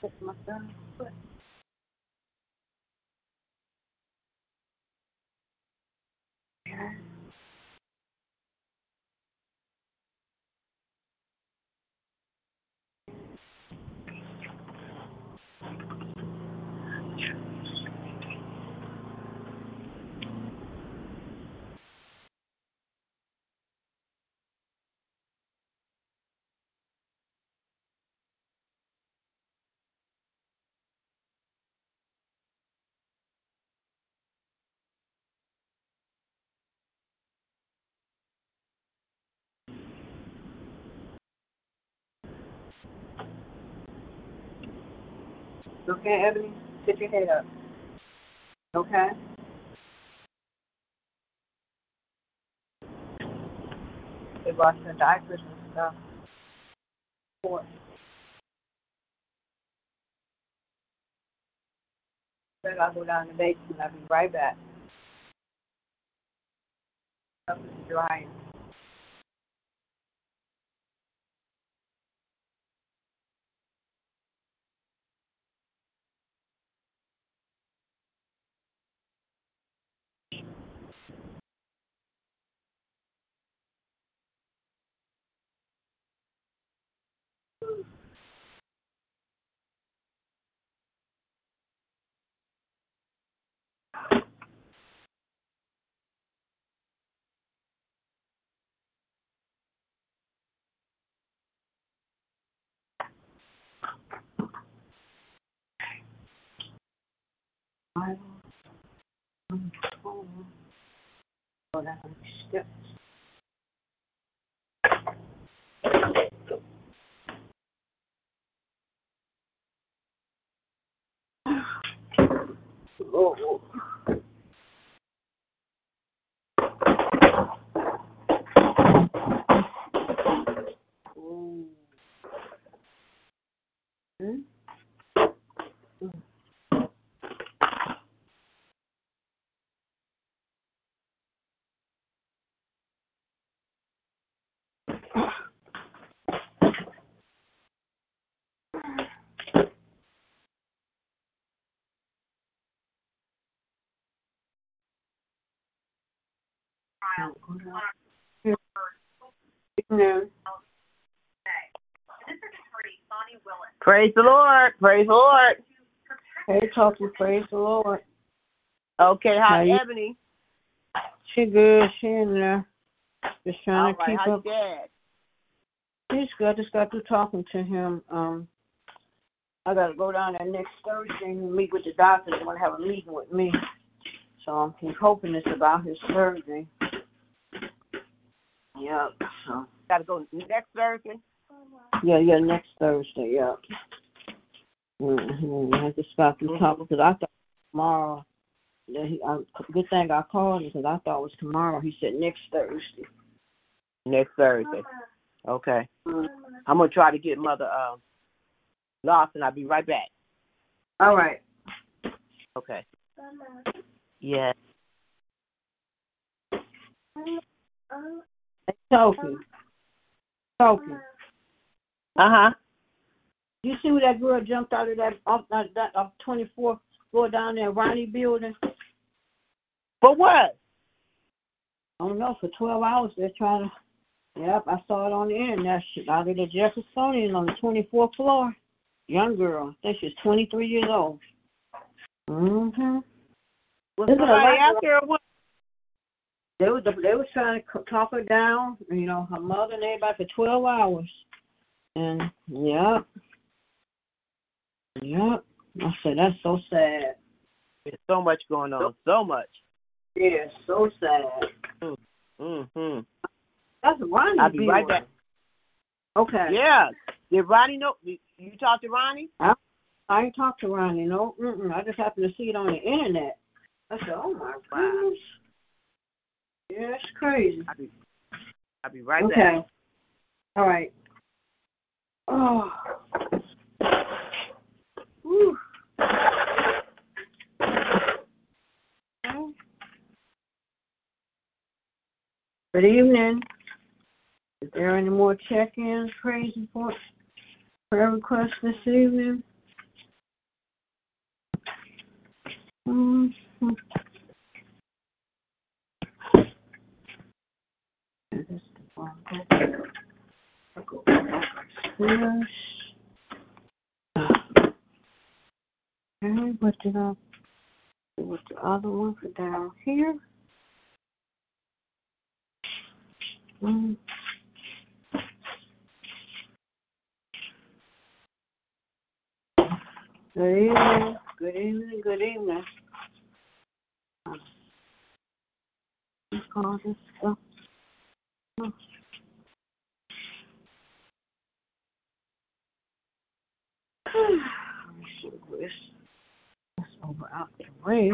Put Okay, Ebony, sit your head up. Okay? They wash their diapers and stuff. Four. Then I'll go down to the basement. I'll be right back. Stuff is drying. Bible. Go down the steps. Praise the Lord. Praise the Lord. Hey, Tulsi. Praise the Lord. Okay, hi, how Ebony? She good. She in there. Just trying All to right, keep up. Dad? He's good. Just got through talking to him. Um, I got to go down there next Thursday and meet with the doctor. They want to have a meeting with me. So he's hoping it's about his surgery. Yep. So Got to go next Thursday. yeah, yeah, next Thursday. Yep. Mm-hmm. I just got through talking because I thought tomorrow. That he, I, good thing I called him because I thought it was tomorrow. He said next Thursday. Next Thursday. Okay. Mm. I'm gonna try to get Mother um Lawson. I'll be right back. All right. Okay. Yeah. Sophie. Sophie. Uh huh. You see where that girl jumped out of that off that, that off twenty fourth floor down there, Ronnie building? For what? I don't know, for twelve hours they're trying to Yep, I saw it on the internet. She out of the Jeffersonian on the twenty fourth floor. Young girl. I think she's twenty three years old. Mhm. Was somebody out there? What? They was they was trying to talk her down, you know, her mother and everybody for twelve hours. And yep. Yep. I said that's so sad. There's so much going on. So much. Yeah, so sad. Mm-hmm. That's Ronnie. I'll be right B-word. back. Okay. Yeah. Did Ronnie know? You talked to Ronnie? I ain't talked to Ronnie, no. Mm-mm. I just happened to see it on the internet. I said, oh my Wow. goodness. Yeah, it's crazy. I'll be, I'll be right okay. back. Okay. All right. Oh. Whew. Good evening. Is there any more check-ins, praise reports, prayer requests this evening? Mhm. This is the wrong book. I'll go back upstairs. Okay, what did I, what's the other one for down here? Mm. Good evening, good evening, good evening. Let's call this stuff. Let me see this. That's over out the way.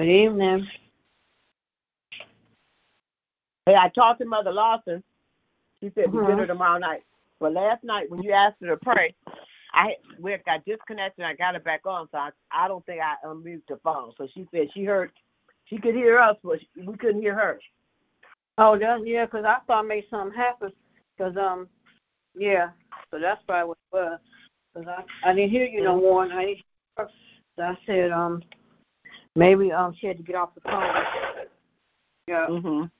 Good evening. Hey, I talked to Mother Lawson. She said we Mhm. dinner tomorrow night. But last night when you asked her to pray, I we got disconnected I got it back on, so I, I don't think I unmuted the phone. So she said she heard, she could hear us, but she, we couldn't hear her. Oh, that, yeah, 'cause I thought maybe something happened. 'Cause um, yeah, so that's probably what it was. 'Cause I, I didn't hear you no more, and I didn't hear her. So I said, um, maybe um she had to get off the phone. Yeah. Mhm.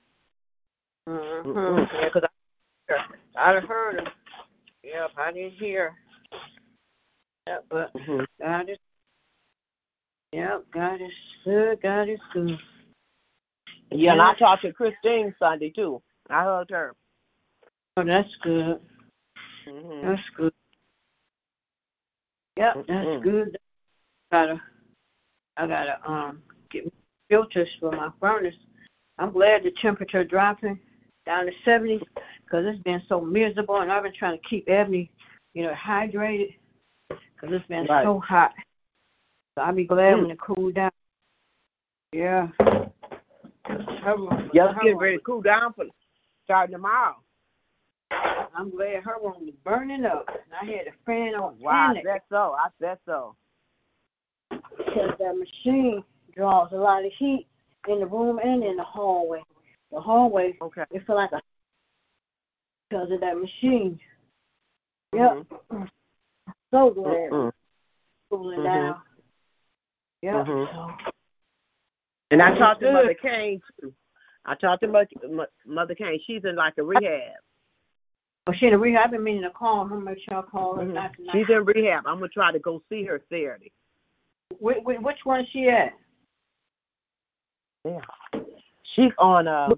Mm-hmm. Mm-mm. Yeah, 'cause I, I'd have heard her. Yep, I didn't hear. Yeah, but Mhm. God is. Yep, God is good. God is good. Yeah, and I talked to Christine Sunday too. I heard her. Oh, that's good. Mhm. That's good. Yep, that's Mm-mm. good. Gotta, I gotta um get filters for my furnace. I'm glad the temperature dropping down to 70 because it's been so miserable, and I've been trying to keep Ebony, you know, hydrated because it's been Right. so hot. So I'll be glad Mm. when it cool down. Yeah. Her Yeah, it's getting ready to cool down for starting tomorrow. I'm glad her room was burning up. And I had a fan on Wow, I bet so. I bet so. Because that machine draws a lot of heat in the room and in the hallway. The hallway, Okay. it feel like a because of that machine. Yep. Mhm. So glad Mm-mm. cooling Mhm. down. Yep. Mhm. So, And I talked to Mother Kane too. I talked to Mother, Mother Kane. She's in like a rehab. oh, she in the rehab. I've been meaning to call her. Make sure I call her. Mhm. She's in rehab. I'm gonna try to go see her Saturday. Which, which one she at? Yeah. She's on uh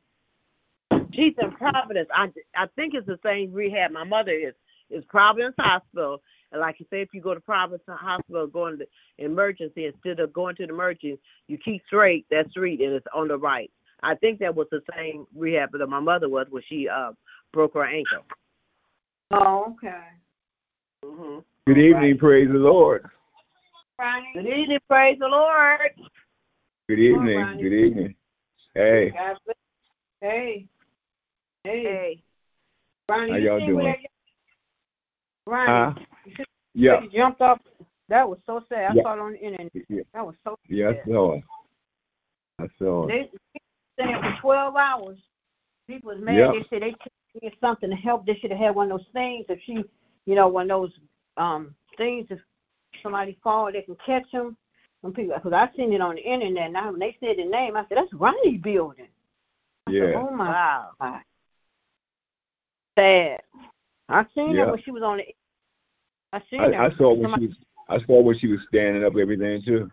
she's in Providence. I I think it's the same rehab my mother is. It's Providence Hospital. And like you say, if you go to Providence Hospital going to emergency instead of going to the emergency, you keep straight that street and it's on the right. I think that was the same rehab that my mother was when she uh broke her ankle. Oh, okay. hmm Good evening, praise the Lord. Ronnie. Good evening, praise the Lord. Good evening, Ronnie. good evening. Hey, Hey. Hey. Hey. Ronnie, How you y'all doing? Ronnie, huh? Yeah, where jumped off. That was so sad. I Yeah. saw it on the internet. yeah, That was so yeah, I saw it. I saw it. They they staying for twelve hours. People was mad. Yeah. They said they took get something to help. They should have had one of those things. If she, you know, one of those um things. If somebody fall, they can catch them. When people, because I seen it on the internet. Now when they said the name, I said that's Ronnie Building. I said, Yeah. oh my Wow. God. Sad. I seen Yeah. her when she was on the. I seen I, her. I saw when Somebody- she was. I saw when she was standing up, everything too.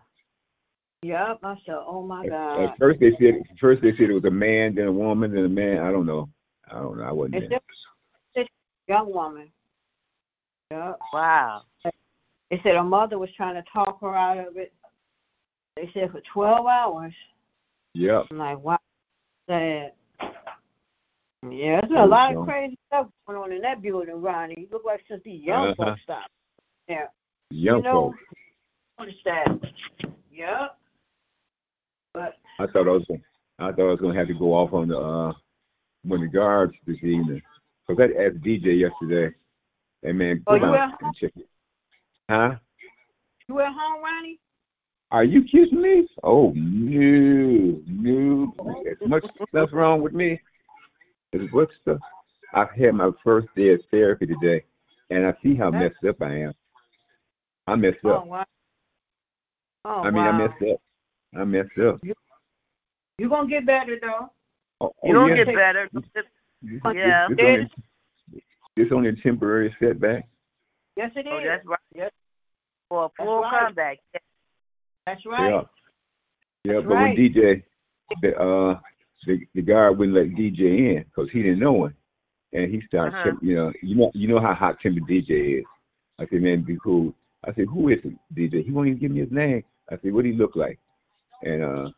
Yep. I said, oh my God. at first they said, first they said it was a man, then a woman, then a man. I don't know. I don't know. I wasn't It's there. just a young woman. Yep. Wow. They said her mother was trying to talk her out of it. They said for 12 hours. Yep. I'm like, wow, sad. Yeah, there's a lot of crazy stuff going on in that building, Ronnie. You look like since these young Uh-huh. folks stopped. Yeah. Young you know, folks. understand. Yep. But I thought I was. Gonna, I thought I was going to have to go off on the uh when the guards this evening. Because I asked DJ yesterday, and man, Oh, come you out and check it. Huh? you at home, Ronnie? Are you kidding me? Oh no, no. As much stuff wrong with me. As much stuff. I've had my first day of therapy today, and I see how messed up I am. I messed up. Oh up. wow. Oh I mean, wow. I messed up. I messed up. You're gonna get better though. Oh, oh You oh, don't yeah. get better. This, Yeah. This, this, only, this only a temporary setback. Yes, it oh, is. Oh, that's right. Yes, For a That's full right. comeback. That's right. Yeah. Yeah, That's but right. when DJ, the uh, the the guard wouldn't let DJ in because he didn't know him, and he started, Uh-huh. you know, you know, you know how hot tempered DJ is. I said, man, be cool. I said, who is it, DJ? He won't even give me his name. I said, what do he look like? And uh,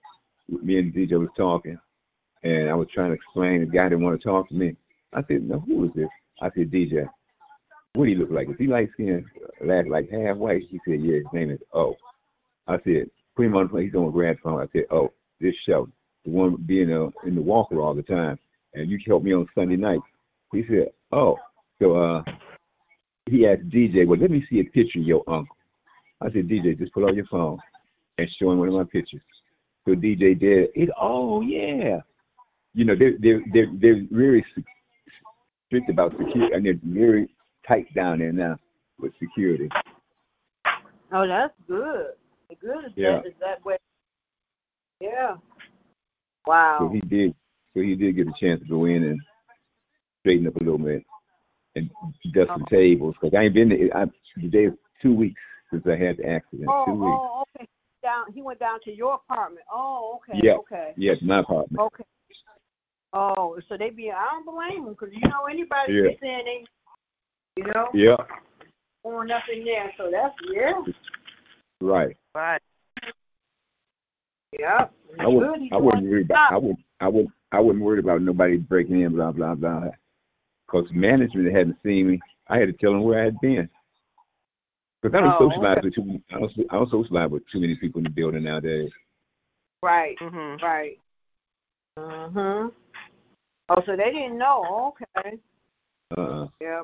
me and DJ was talking, and I was trying to explain. The guy didn't want to talk to me. I said, no, who is this? I said, DJ. What he look like? Is he light skinned, like like half white? He said, yeah. His name is O. I said, put him on the phone. He's on a grad phone. I said, oh, this show, the one being uh, in the walker all the time, and you help me on Sunday nights. He said, oh, so uh, he asked DJ, well, let me see a picture of your uncle. I said, DJ, just pull out your phone and show him one of my pictures. So DJ did it. Oh yeah, you know they're they're they're, they're very strict about security, and they're very tight down there now with security. Oh, that's good. The good is Yeah. that is that way. Yeah. Wow. So he did. So he did get a chance to go in and straighten up a little bit and dust some oh. tables because I ain't been there. I, today is two weeks since I had the accident. Oh, two weeks. oh, okay. Down. He went down to your apartment. Oh, okay. Yeah. Okay. Yes, my apartment. Okay. Oh, so they be. I don't blame them because you know anybody Yeah. be saying they, you know, Yeah, going up in there. So that's yeah. right. Right. Yeah. I wouldn't. I wouldn't worry about. I would. I would. I wouldn't worry about nobody breaking in. Blah blah blah. Because management hadn't seen me. I had to tell them where I had been. Because I don't Oh, socialize okay. with too. I don't. I don't socialize with too many people in the building nowadays. Right. Mhm. Right. Mhm. Oh, so they didn't know. Okay. Uh. Yeah.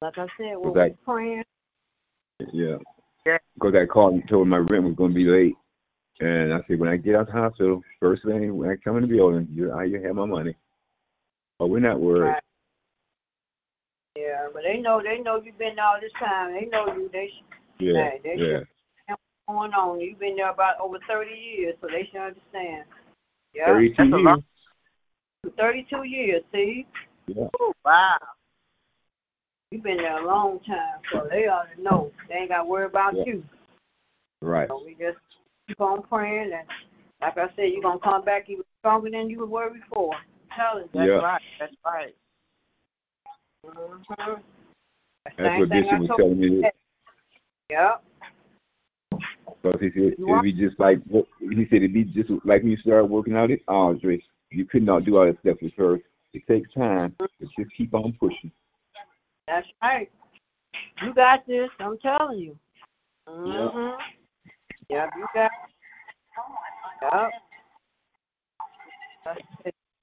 Like I said, Was we're that- praying. Yeah. Yeah. Because I called and told my rent was going to be late, and I said when I get out the hospital, first thing when I come in the building, you I you have my money. But we're not worried. Right. Yeah, but they know they know you've been there all this time. They know you. They sh- Yeah. Hey, they yeah. should- going on. You've been there about over thirty years, so they should understand. Yeah. Thirty-two years. Thirty-two years. See, Yeah. Ooh, wow. You've been there a long time, so they ought to know. They ain't got to worry about Yeah. you. Right. So we just keep on praying, and like I said, you're gonna come back even stronger than you were before. Tell us. That's Yeah. right. That's right. Mm-hmm. That's what Bishop was telling me. Yep. Because he said You it'd be just like he said it'd be just like when you start working out at Audrey. You could not do all that stuff at first. It takes time, but just keep on pushing. That's right. You got this. I'm telling you. Mhm. Yep, you got. Yep.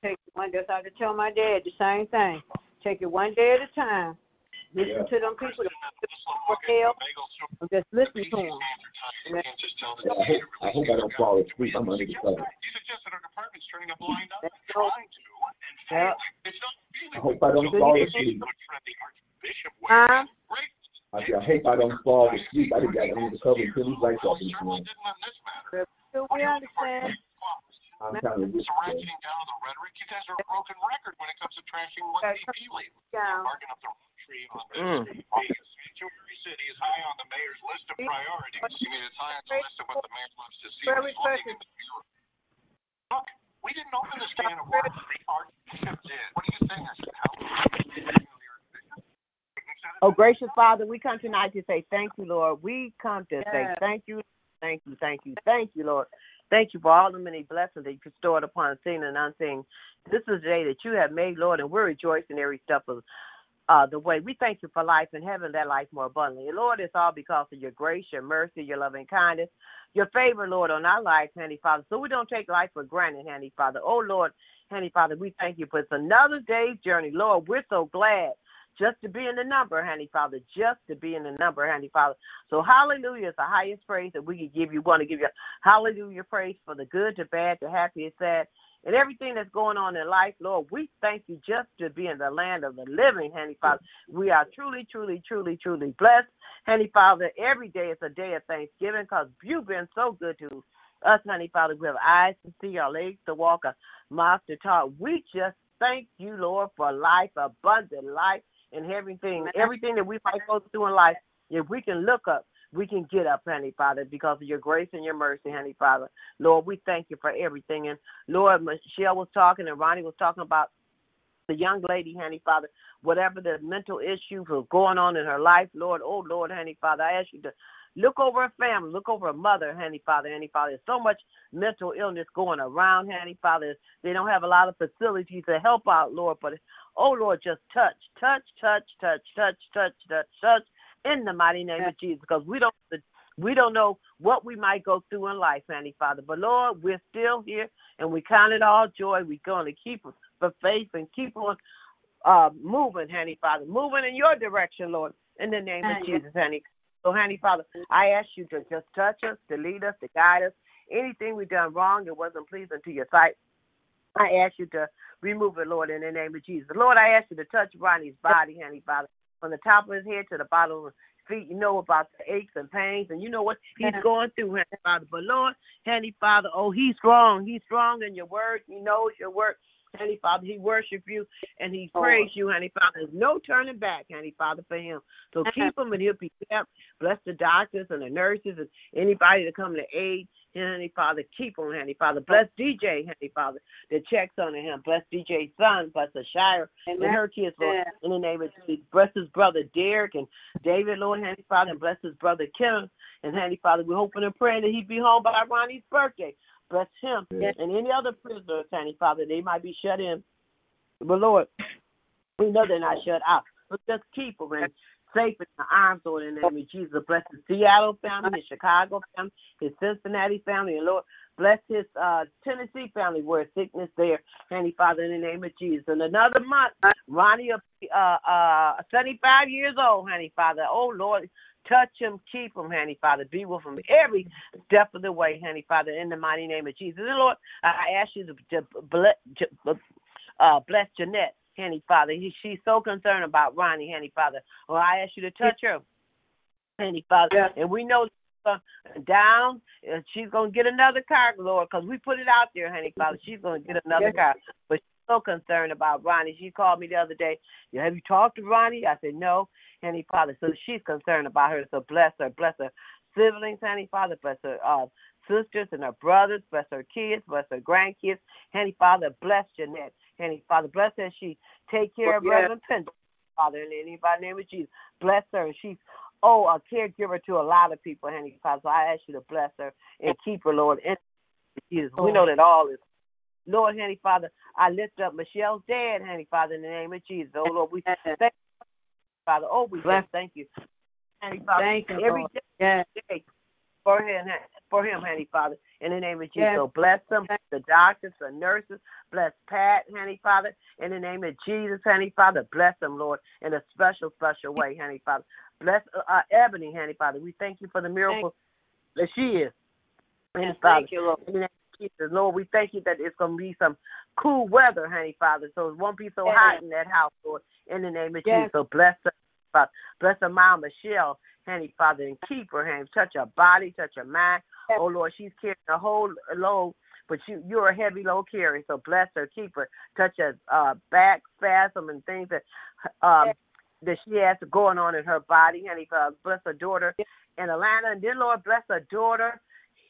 Take it one. That's how to tell my dad the same thing. Take it one day at a time. Listen Yeah. to them people hell, just listen to them. I hope, I hope I don't fall asleep. I'm under the cover. Yep. hope I don't fall asleep. Huh? I said, I hope I don't fall asleep. I think I need to cover until these lights off this morning. Do we understand? I'm trying to It's ratcheting down the rhetoric. You guys are a broken record when it comes to trashing one DP lead. Down. Barking up the wrong tree on Mm. this Sanctuary City is high on the mayor's list of priorities. You mean it's high on the list of what the mayor loves to see? Where when we he's looking purchased? in the mirror. Look, we didn't open this can of worms. The archbishop did. What do you think? I should help. Oh, gracious Father, we come tonight to say thank you, Lord. We come to say thank you, thank you, thank you, thank you, Lord. Thank you for all the many blessings that you bestowed upon seen and unseen. This is the day that you have made, Lord, and we're rejoicing every step of uh, the way. We thank you for life and having that life more abundantly. Lord, it's all because of your grace, your mercy, your loving kindness, your favor, Lord, on our lives, Handy Father. So we don't take life for granted, Handy Father. Oh, Lord, Handy Father, we thank you for it's another day's journey. Lord, we're so glad just to be in the number, honey, Father, just to be in the number, honey, Father. So hallelujah is the highest praise that we can give you. We want to give you hallelujah praise for the good, the bad, the happy, and sad, and everything that's going on in life, Lord. We thank you just to be in the land of the living, honey, Father. We are truly, truly, truly, truly blessed, honey, Father. Every day is a day of thanksgiving because you've been so good to us, Honey Father. We have eyes to see, our legs to walk, a mouth to talk. We just thank you, Lord, for life, abundant life, and everything, everything that we might go through in life. If we can look up, we can get up, Honey Father, because of your grace and your mercy, Honey Father. Lord, we thank you for everything. And Lord, Michelle was talking and Ronnie was talking about the young lady, Honey Father, whatever the mental issues was going on in her life, Lord, oh Lord, Honey Father, I ask you to Look over a family. Look over a mother, honey, Father, honey, Father. There's so much mental illness going around, honey, Father. They don't have a lot of facilities to help out, Lord. But, oh, Lord, just touch, touch, touch, touch, touch, touch, touch, touch in the mighty name of Jesus because we don't we don't know what we might go through in life, honey, Father. But, Lord, we're still here and we count it all joy. We're going to keep the faith and keep on uh, moving, honey, Father, moving in your direction, Lord, in the name of Jesus, honey. So, Honey Father, I ask you to just touch us, to lead us, to guide us. Anything we've done wrong it wasn't pleasing to your sight, I ask you to remove it, Lord, in the name of Jesus. Lord, I ask you to touch Ronnie's body, Honey Father, from the top of his head to the bottom of his feet. You know about the aches and pains, and you know what he's going through, Honey Father. But Lord, Honey Father, oh, he's strong. He's strong in your word. He knows your word. Honey Father, he worships you and he oh. praise you, Honey Father. There's no turning back, Honey Father, for him. So keep him and he'll be kept. Bless the doctors and the nurses and anybody that come to aid. Honey Father, keep him, Honey Father. Bless DJ, Honey Father, that checks on him. Bless DJ's son, bless the Shire and her kids, Lord, in the name of Jesus. Bless his brother Derek and David, Lord, Honey Father, and bless his brother Kim. And Honey Father, we're hoping and praying that he'd be home by Ronnie's birthday. Bless him Yes. and any other prisoners, Honey Father, they might be shut in. But Lord, we know they're not shut out. But just keep them and safe in the arms, Lord, in the name of Jesus. Bless the Seattle family, his Chicago family, his Cincinnati family, and Lord, bless his uh, Tennessee family where sickness there, Honey Father, in the name of Jesus. In another month, Ronnie will be uh, uh, 75 years old, Honey Father. Oh, Lord, touch him, keep him, Honey Father. Be with him every step of the way, Honey Father, in the mighty name of Jesus. And Lord, I ask you to, to bless, uh, bless Jeanette, Henny Father. He, she's so concerned about Ronnie, Henny Father. Well, I ask you to touch her, Henny Father. Yes. And we know down, and she's going to get another car, Lord, because we put it out there, Henny Father. She's going to get another Yes. car. But she's so concerned about Ronnie. She called me the other day. Have you talked to Ronnie? I said, no, Henny Father. So she's concerned about her. So bless her. Bless her siblings, Henny Father. Bless her uh, sisters and her brothers. Bless her kids. Bless her grandkids. Henny Father, bless Jeanette. Henny Father, bless her. She take care of Yes. Reverend Pendleton, Father, in the by the name of Jesus. Bless her. And she's oh a caregiver to a lot of people, Henny Father. So I ask you to bless her and keep her, Lord. And Jesus, we know oh. that all is. Lord, Henny Father, I lift up Michelle's dad, Henny Father, in the name of Jesus. Oh Lord, we thank you, Father. Oh, we Bless. thank you. Henny Father, Thank you, every day Yes. day for him, for him, Honey Father, in the name of Jesus. Yes. So bless them, the doctors, the nurses, bless Pat, Honey Father, in the name of Jesus, Honey Father. Bless them, Lord, in a special, special way, Honey Father. Bless uh, uh, Ebony, Honey Father. We thank you for the miracle that she is. Honey Yes, Father. Thank you, Lord. In the name of Jesus. Lord, we thank you that it's going to be some cool weather, honey, Father. So it won't be so Yes. hot in that house, Lord, in the name of Yes. Jesus. So bless her, Father. Bless her mom, Michelle, honey, Father, and keep her, honey. Touch her body, touch her mind. Oh, Lord, she's carrying a whole load, but you, you're a heavy load carrier. So bless her, keep her. Touch her uh, back spasm and things that um, that she has going on in her body, honey. Father, bless her daughter in Atlanta. And then, Lord, bless her daughter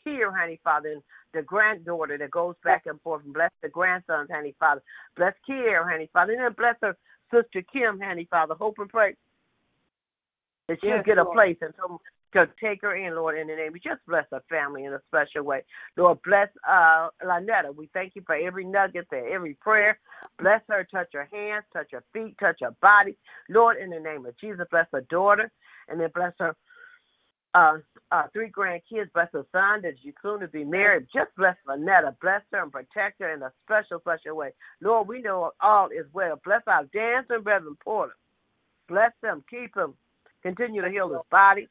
here, honey, Father, and the granddaughter that goes back and forth. And bless the grandsons, honey, Father. Bless Kier, honey, Father. And then bless her sister Kim, honey, Father. Hope and pray that she'll Yes, get a Lord. place and so to take her in, Lord, in the name. of Just bless her family in a special way. Lord, bless uh Lynetta. We thank you for every nugget there, every prayer. Bless her, touch her hands, touch her feet, touch her body. Lord, in the name of Jesus, bless her daughter, and then bless her uh, uh, three grandkids. Bless her son that she's soon to be married. Just bless Lynetta. Bless her and protect her in a special, special way. Lord, we know all is well. Bless our dancing Reverend Porter. Bless him. Keep him. Continue to heal his body.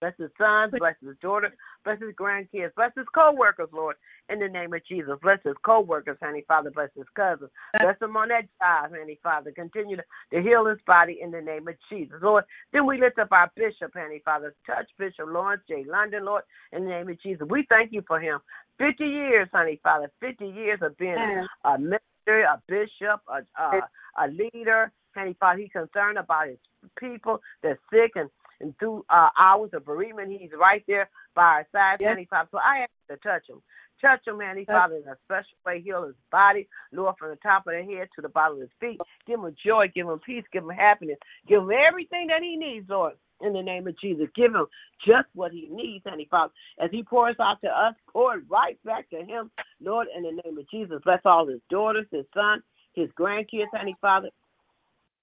Bless his sons, bless his daughter, bless his grandkids, bless his co-workers, Lord, in the name of Jesus. Bless his co-workers, honey, Father, bless his cousins. Bless him on that job, honey, Father. Continue to, to heal his body in the name of Jesus, Lord. Then we lift up our bishop, honey, Father. Touch Bishop Lawrence J. London, Lord, in the name of Jesus. We thank you for him. 50 years, honey, Father. 50 years of being a minister, a bishop, a, a, a leader. Honey, Father, he's concerned about his people that's sick and and through uh, hours of bereavement, he's right there by our side, Yes. Honey Father. So I ask you to touch him. Touch him, Yes. Father, in a special way. Heal his body, Lord, from the top of the head to the bottom of his feet. Give him joy, give him peace, give him happiness. Give him everything that he needs, Lord, in the name of Jesus. Give him just what he needs, Honey Father. As he pours out to us, pour it right back to him, Lord, in the name of Jesus. Bless all his daughters, his son, his grandkids, Honey Father,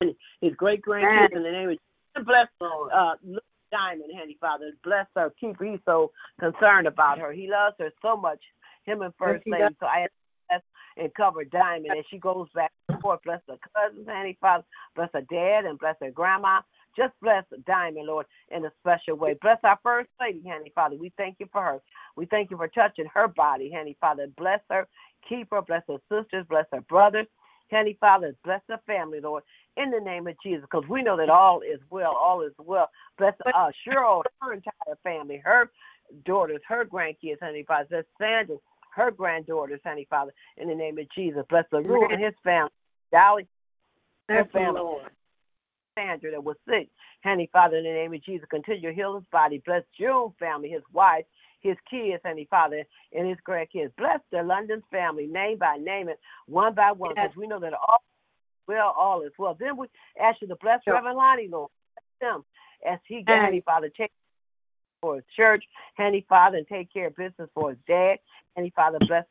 and his great grandkids, in the name of Jesus. Bless uh, Diamond, Honey Father. Bless her. Keep her. He's so concerned about her. He loves her so much. Him and First Lady. does. So I ask bless and cover Diamond as she goes back and forth. Bless her cousins, Honey Father. Bless her dad and bless her grandma. Just bless Diamond, Lord, in a special way. Bless our First Lady, Honey Father. We thank you for her. We thank you for touching her body, Honey Father. Bless her. Keep her. Bless her sisters. Bless her brothers. Honey Father, bless the family, Lord, in the name of Jesus, because we know that all is well, all is well. Bless uh, Cheryl, her entire family, her daughters, her grandkids, honey Father. Bless Sandra, her granddaughters, honey Father, in the name of Jesus. Bless LaRue and his family. Dolly, her family. Lord. Sandra that was sick. Honey, Father, in the name of Jesus, continue to heal his body. Bless June family, his wife, his kids, Honey, Father, and his grandkids. Bless the London's family, name by name and one by one, because we know that all well, all is well. Then we ask you to bless Sure. Reverend Lonnie, Lord. Bless him as he, Amen. Honey, Father, take for his church, Honey, Father, and take care of business for his dad. Honey, Father, bless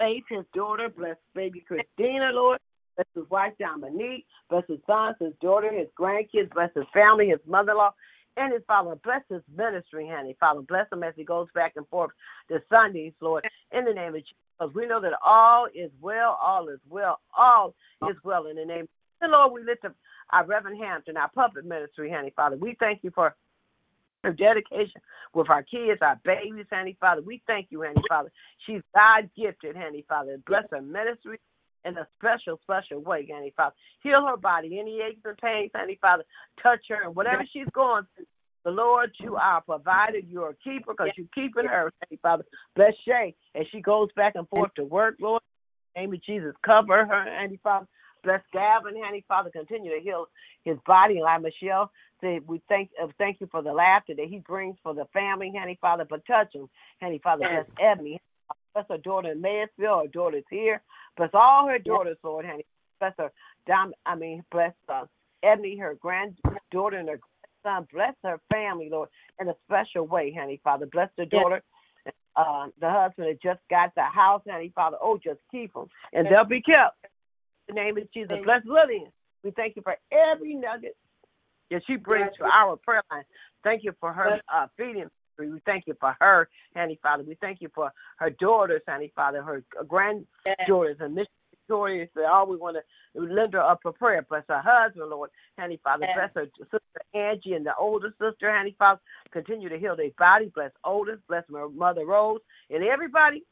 Faith, his daughter. Bless baby Christina, Lord. Bless his wife Dominique. Bless his sons, his daughter, his grandkids. Bless his family, his mother-in-law, and his father. Bless his ministry, honey. Father, bless him as he goes back and forth to Sundays, Lord. In the name of Jesus, we know that all is well, all is well, all is well in the name. of the Lord, we lift up our Reverend Hampton, our puppet ministry, honey, Father. We thank you for her dedication with our kids, our babies, honey, Father. We thank you, honey, Father. She's God gifted, honey, Father. Bless her ministry in a special, special way, honey, Father. Heal her body, any aches and pains, honey, Father. Touch her, and whatever she's going through. The Lord, you are a provider. You're a keeper because you're keeping her, honey, Father. Bless Shay as she goes back and forth to work, Lord. Name of Jesus, cover her, honey, Father. Bless Gavin, honey, Father. Continue to heal his body. And like Michelle said, we thank uh, thank you for the laughter that he brings for the family, honey, Father. But touch him, honey, Father. Bless Ebony. Bless her daughter in Mansfield. Her daughter's here. Bless all her daughters, Lord, honey. Bless her. Dom, I mean, bless uh, Ebony, her granddaughter, and her grandson. Bless her family, Lord, in a special way, honey, Father. Bless the daughter. Uh, the husband that just got the house, honey, Father. Oh, just keep them, and they'll be kept. In the name of Jesus. Bless Lillian. We thank you for every nugget that she brings to our prayer line. Thank you for her uh, feeding. We thank you for her, honey, Father. We thank you for her daughters, honey, Father, her granddaughters and missionaries story. They always want to lift her up for prayer. Bless her husband, Lord. Honey, Father, bless her sister Angie and the older sister, Honey, Father. Continue to heal their body. Bless Oldest. Bless my mother Rose. And everybody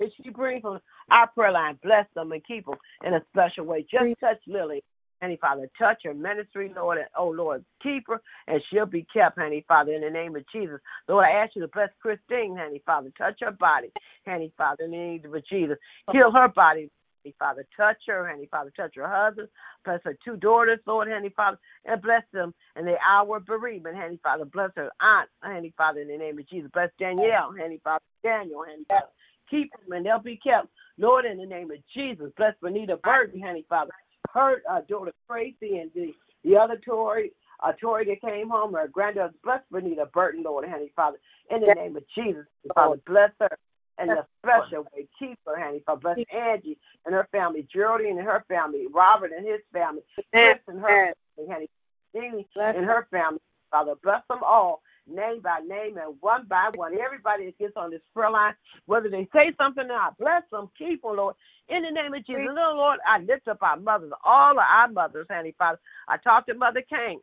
that she brings from our prayer line, bless them and keep them in a special way. Just touch Lily. Honey, Father, touch her ministry, Lord, and oh, Lord, keep her, and she'll be kept, Honey, Father, in the name of Jesus. Lord, I ask you to bless Christine, Honey, Father, touch her body, Honey, Father, in the name of Jesus. Heal her body, Honey, Father, touch her, Honey, Father, touch her husband, bless her two daughters, Lord, Honey, Father, and bless them in the hour of bereavement, Honey, Father, bless her aunt, Honey, Father, in the name of Jesus. Bless Danielle, Honey, Father, Daniel, Honey, Father. Keep them and they'll be kept. Lord, in the name of Jesus, bless Benita Burton, Honey, Father her uh, daughter Tracy and the, the other Tory, uh, Tori that came home, her granddaughter, bless Benita Burton, Lord, Honey Father, in the name of Jesus, Father, bless her in a special way. Keep her, Honey Father, bless Angie and her family, Geraldine and her family, Robert and his family, Chris and her family, Honey, Jeannie and her family, Father, bless them all name by name and one by one. Everybody that gets on this prayer line, whether they say something or not, bless them, keep them, Lord. In the name of Jesus, little Lord, I lift up our mothers, all of our mothers, Honey Father. I talked to Mother King.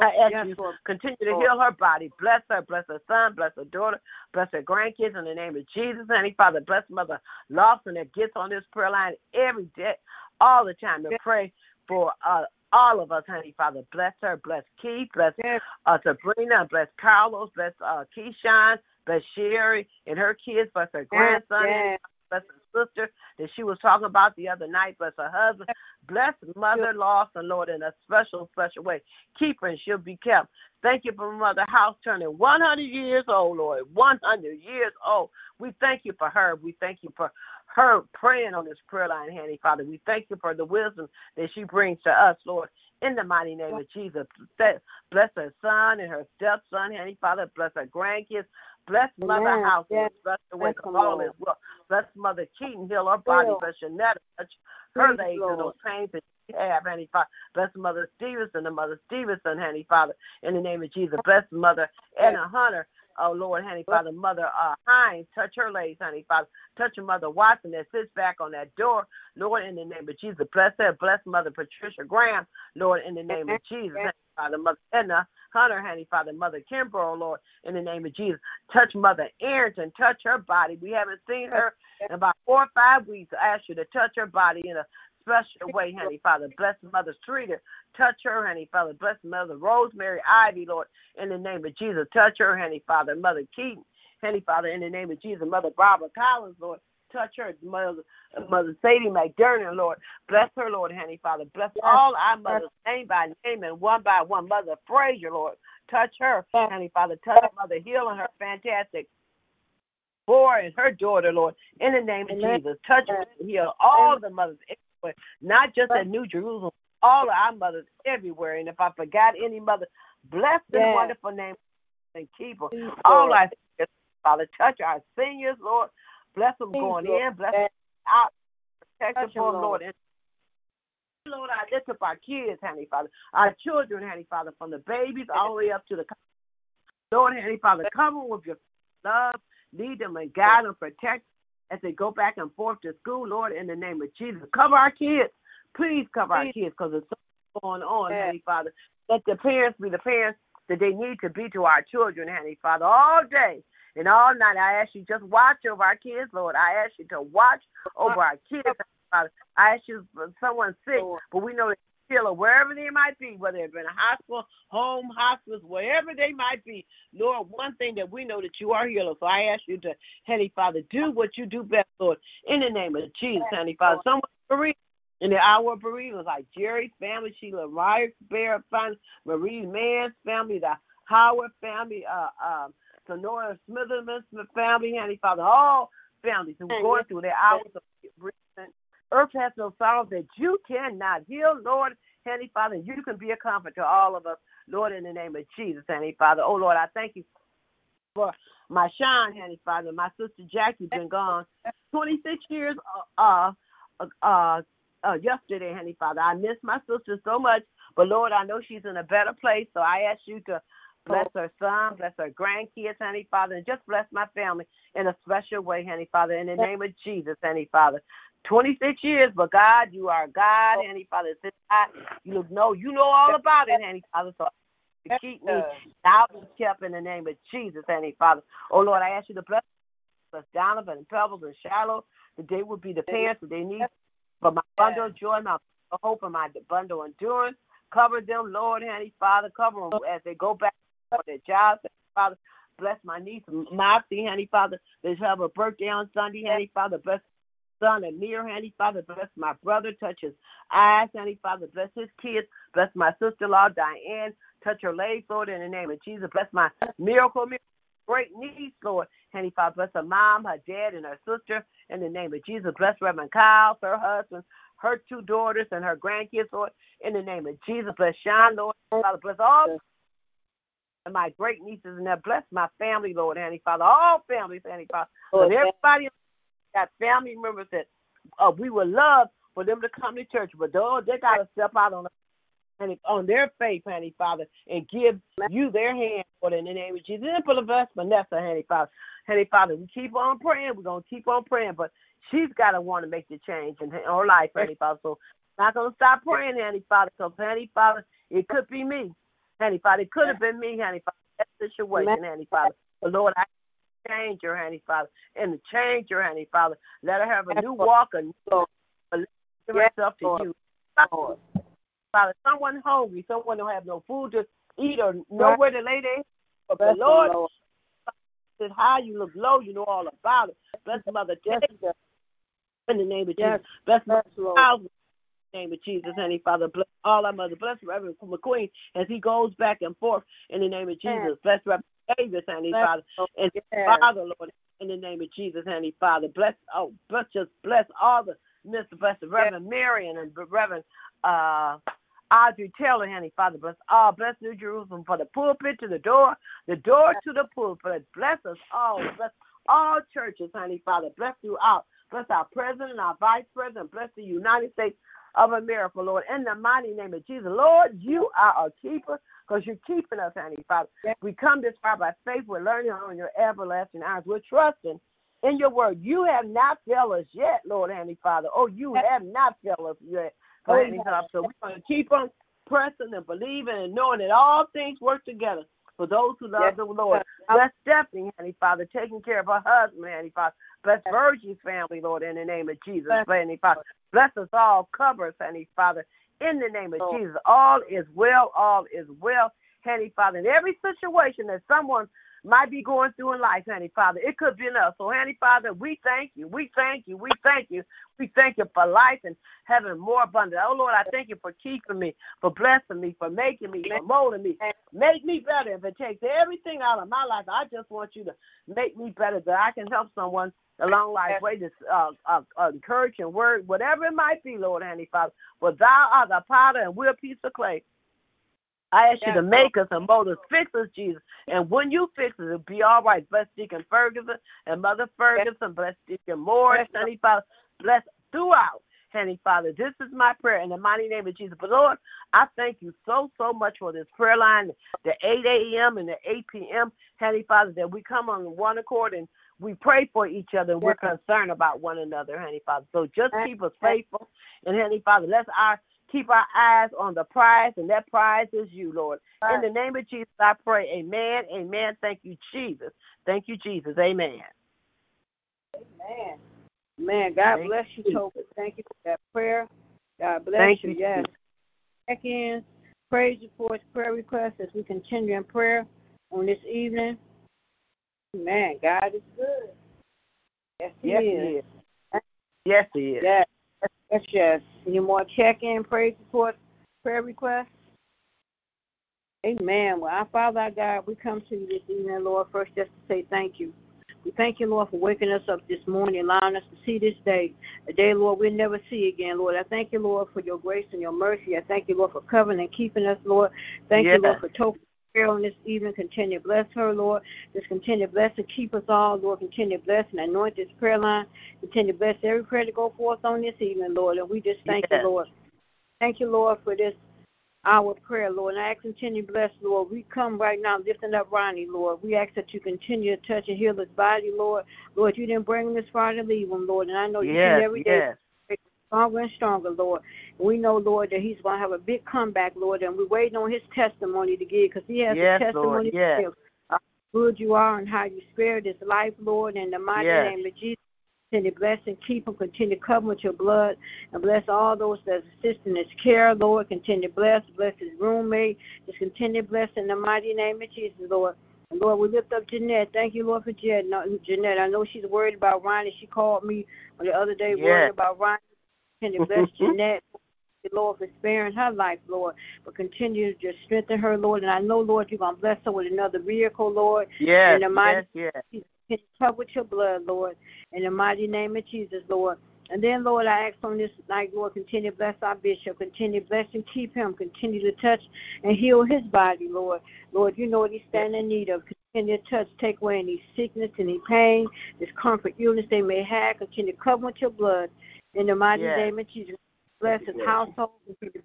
I ask yes, you Lord. continue to heal her body. Bless her, bless her son, bless her daughter, bless her grandkids in the name of Jesus. Honey Father, bless Mother Lawson that gets on this prayer line every day, all the time to pray for uh, all of us, honey, Father. Bless her, bless Keith, bless yes. uh, Sabrina, bless Carlos, bless uh, Keyshawn, bless Sherry and her kids, bless her grandson, yes. bless her sister that she was talking about the other night, bless her husband, bless Mother Lawson, Lord, in a special, special way. Keep her and she'll be kept. Thank you for Mother House turning 100 years old, Lord, 100 years old. We thank you for her. We thank you for her praying on this prayer line, Handy Father. We thank you for the wisdom that she brings to us, Lord. In the mighty name of Jesus, bless her son and her stepson, Handy Father. Bless her grandkids. Bless Mother House. Yes. Bless the way of all is well. Bless Mother Keaton. Heal her body. Bless Janetta. Touch her legs and those pains she have, Handy Father. Bless Mother Stevenson and Mother Stevenson, Handy Father. In the name of Jesus. Bless Mother Anna Hunter. Oh Lord, honey, Father, Mother uh, Hines, touch her legs, honey, Father. Touch her Mother Watson that sits back on that door, Lord, in the name of Jesus. Bless her, bless Mother Patricia Graham, Lord, in the name of Jesus. Honey, Father, Mother Edna Hunter, honey, Father, Mother Kimbrough, Lord, in the name of Jesus. Touch Mother Arrington, touch her body. We haven't seen her in about four or five weeks. I ask you to touch her body in a special way, honey, Father. Bless Mother Streeter. Touch her, honey, Father. Bless Mother Rosemary Ivy, Lord, in the name of Jesus. Touch her, honey, Father. Mother Keaton, honey, Father, in the name of Jesus. Mother Barbara Collins, Lord. Touch her, Mother, Mother Sadie McDermott, Lord. Bless her, Lord, honey, Father. Bless all our mothers, name by name and one by one. Mother Frazier, Lord. Touch her, honey, Father. Touch Mother Hill and her fantastic boy and her daughter, Lord, in the name of Jesus. Touch her, heal all the mothers not just at New Jerusalem, all of our mothers everywhere. And if I forgot any mother, bless the yes. wonderful name and keep them. All our Father, touch our seniors, Lord. Bless them going in, bless them out, protect them from Lord. And Lord, I lift up our kids, honey, Father, our children, honey, Father, from the babies all the way up to the Lord, honey, Father, cover with your love, lead them and guide them, protect as they go back and forth to school, Lord, in the name of Jesus. Cover our kids. Please cover our kids because there's so much going on, yes. Honey Father. Let the parents be the parents that they need to be to our children, Honey Father, all day and all night. I ask you just watch over our kids, Lord. I ask you to watch over our kids, Father. I ask you someone sick, but we know that healer, wherever they might be, whether it's in a hospital, home, hospice, wherever they might be. Lord, one thing that we know that you are healer. So I ask you to, Heavenly Father, do what you do best, Lord, in the name of Jesus, Heavenly Father. Someone bereaved in the hour of bereavement, like Jerry's family, Sheila Myers, Bear family, Marie Mann's family, the Howard family, uh, um, Sonora Smitherman family, Heavenly Father, all families who are going through their hours of bereavement Earth has no sorrow that you cannot heal, Lord. Heavenly Father, you can be a comfort to all of us, Lord, in the name of Jesus, Heavenly Father. Oh, Lord, I thank you for my Sean, Heavenly Father. My sister Jackie been gone 26 years uh, uh, uh, uh, yesterday, Heavenly Father. I miss my sister so much, but Lord, I know she's in a better place, so I ask you to bless her son, bless her grandkids, Heavenly Father, and just bless my family in a special way, Heavenly Father, in the name of Jesus, Heavenly Father. 26 years, but God, you are God, oh. Heavenly Father. Since I, you know, you know all about it, Heavenly Father. So to keep me thou be kept in the name of Jesus, Heavenly Father. Oh Lord, I ask you to bless bless Donovan and Pebbles and Shiloh, that they would be the parents that they need for my bundle of joy, my hope, and my bundle of endurance. Cover them, Lord, Heavenly Father. Cover them as they go back for their jobs, Father. Bless my niece, Marcy, Heavenly Father. They have a birthday on Sunday, Heavenly Father. Bless son and near, Heavenly Father. Bless my brother. Touch his eyes, Heavenly Father. Bless his kids. Bless my sister-in-law, Diane. Touch her legs, Lord, in the name of Jesus. Bless my miracle, miracle great niece, Lord. Heavenly Father, bless her mom, her dad, and her sister. In the name of Jesus, bless Reverend Kyle, her husband, her two daughters, and her grandkids, Lord. In the name of Jesus, bless Sean, Lord. Father, bless all and my great nieces and that. Bless my family, Lord, Heavenly Father. All families, Heavenly Father. And everybody got family members that uh, we would love for them to come to church, but though they got to step out on on their faith, honey, Father, and give you their hand, Lord, in the name of Jesus. And for the bless Vanessa, honey, Father. Honey, Father, we keep on praying. We're going to keep on praying, but she's got to want to make the change in her life, honey, Father. So not going to stop praying, honey, Father, because, honey, Father, it could be me, honey, Father. It could have been me, honey, Father. That situation, honey, Father. But, Lord, I change her, honey, Father, and to change her, honey, Father. Let her have a new walk, a new give herself to you. Father, someone hungry, someone don't have no food to eat or nowhere to lay their head. But the Lord, Lord. said high, you look low, you know all about it. Bless Mother Jessica in the name of Jesus. Bless Mother the name of Jesus, honey Father. Bless all our mother. Bless Reverend McQueen as he goes back and forth in the name of Jesus. Bless Reverend Davis, honey Father. And Father, Lord, in the name of Jesus, honey Father. Bless, oh, bless, just bless all the Mr. Bless Reverend Marion and Reverend uh Audrey Taylor, honey, Father, bless all. Bless New Jerusalem for the pulpit to the door, the door to the pulpit. Bless us all. Bless all churches, honey, Father. Bless you all. Bless our president, our vice president. Bless the United States of a miracle, Lord. In the mighty name of Jesus, Lord, you are a keeper because you're keeping us, honey, Father. We come this far by faith. We're learning on your everlasting eyes. We're trusting in your word. You have not failed us yet, Lord, honey, Father. Oh, you have not failed us yet. Oh, yeah. So we're going to keep on pressing and believing and knowing that all things work together for those who love yes. the Lord. Bless Stephanie, honey Father, taking care of her husband, honey Father. Bless Virgie's family, Lord, in the name of Jesus, honey Father. Bless us all, cover us, honey Father, in the name of. Jesus. All is well, all is well, honey Father. In every situation that someone might be going through in life, honey Father. It could be enough. So, honey Father, we thank you. We thank you. We thank you. We thank you for life and having more abundance. Oh Lord, I thank you for keeping me, for blessing me, for making me, for molding me. Make me better. If it takes everything out of my life, I just want you to make me better that I can help someone along life's way, just uh, uh, uh, encouraging word, whatever it might be, Lord, honey Father. But thou art the potter and we're a piece of clay. I ask you to make us and mold us, fix us, Jesus. And when you fix us, it'll be all right. Bless Deacon Ferguson and Mother Ferguson. Bless Deacon Morris, Honey Father. Bless throughout, Honey Father. This is my prayer in the mighty name of Jesus. But Lord, I thank you so, so much for this prayer line, the 8 a.m. and the 8 p.m., Honey Father, that we come on one accord and we pray for each other and we're concerned about one another, Honey Father. So just keep us faithful. And Honey Father, let's our keep our eyes on the prize, and that prize is you, Lord. In the name of Jesus, I pray. Amen. Amen. Thank you, Jesus. Thank you, Jesus. Amen. Amen. Man, God Thank bless you, Toby. Thank you for that prayer. God bless Thank you. you. Yes. Check in, praise reports, prayer requests as we continue in prayer on this evening. Man, God is good. Yes, He yes, is. He is. Yes, He is. Yes. Yes, yes. Any more check-in, praise reports, prayer requests? Amen. Well, our Father, our God, we come to you this evening, Lord, first just to say thank you. We thank you, Lord, for waking us up this morning, allowing us to see this day, a day, Lord, we'll never see again, Lord. I thank you, Lord, for your grace and your mercy. I thank you, Lord, for covering and keeping us, Lord. Thank yes. you, Lord, for total prayer on this evening. Continue to bless her, Lord. Just continue to bless and keep us all, Lord. Continue to bless and anoint this prayer line. Continue to bless every prayer to go forth on this evening, Lord. And we just thank yes. you, Lord. Thank you, Lord, for this our prayer, Lord. And I ask continue to bless, Lord. We come right now lifting up Ronnie, Lord. We ask that you continue to touch and heal his body, Lord. Lord, you didn't bring him this far to leave him, Lord. And I know you yes, see every day yes. Stronger and stronger, Lord. We know, Lord, that he's going to have a big comeback, Lord, and we're waiting on his testimony to give because he has Yes, a testimony Lord, yes. to give. How good you are and how you spared his life, Lord, in the mighty Yes. name of Jesus. Continue to bless and keep him. Continue to cover with your blood and bless all those that assist in his care, Lord. Continue to bless, bless his roommate. Just continue to bless in the mighty name of Jesus, Lord. And Lord, we lift up Jeanette. Thank you, Lord, for Jeanette. Jeanette, I know she's worried about Ronnie. She called me the other day Yes. worried about Ronnie. Continue to bless Jeanette. Lord, for sparing her life, Lord. But continue to just strengthen her, Lord. And I know, Lord, you're going to bless her with another vehicle, Lord. Yes, In the mighty- yes, yes. Continue to cover with your blood, Lord. In the mighty name of Jesus, Lord. And then, Lord, I ask on this night, Lord, continue to bless our bishop. Continue to bless and keep him. Continue to touch and heal his body, Lord. Lord, you know what he's standing in need of. Continue to touch, take away any sickness, any pain, discomfort, illness they may have. Continue to cover with your blood. In the mighty Yes. name of Jesus. Bless his household,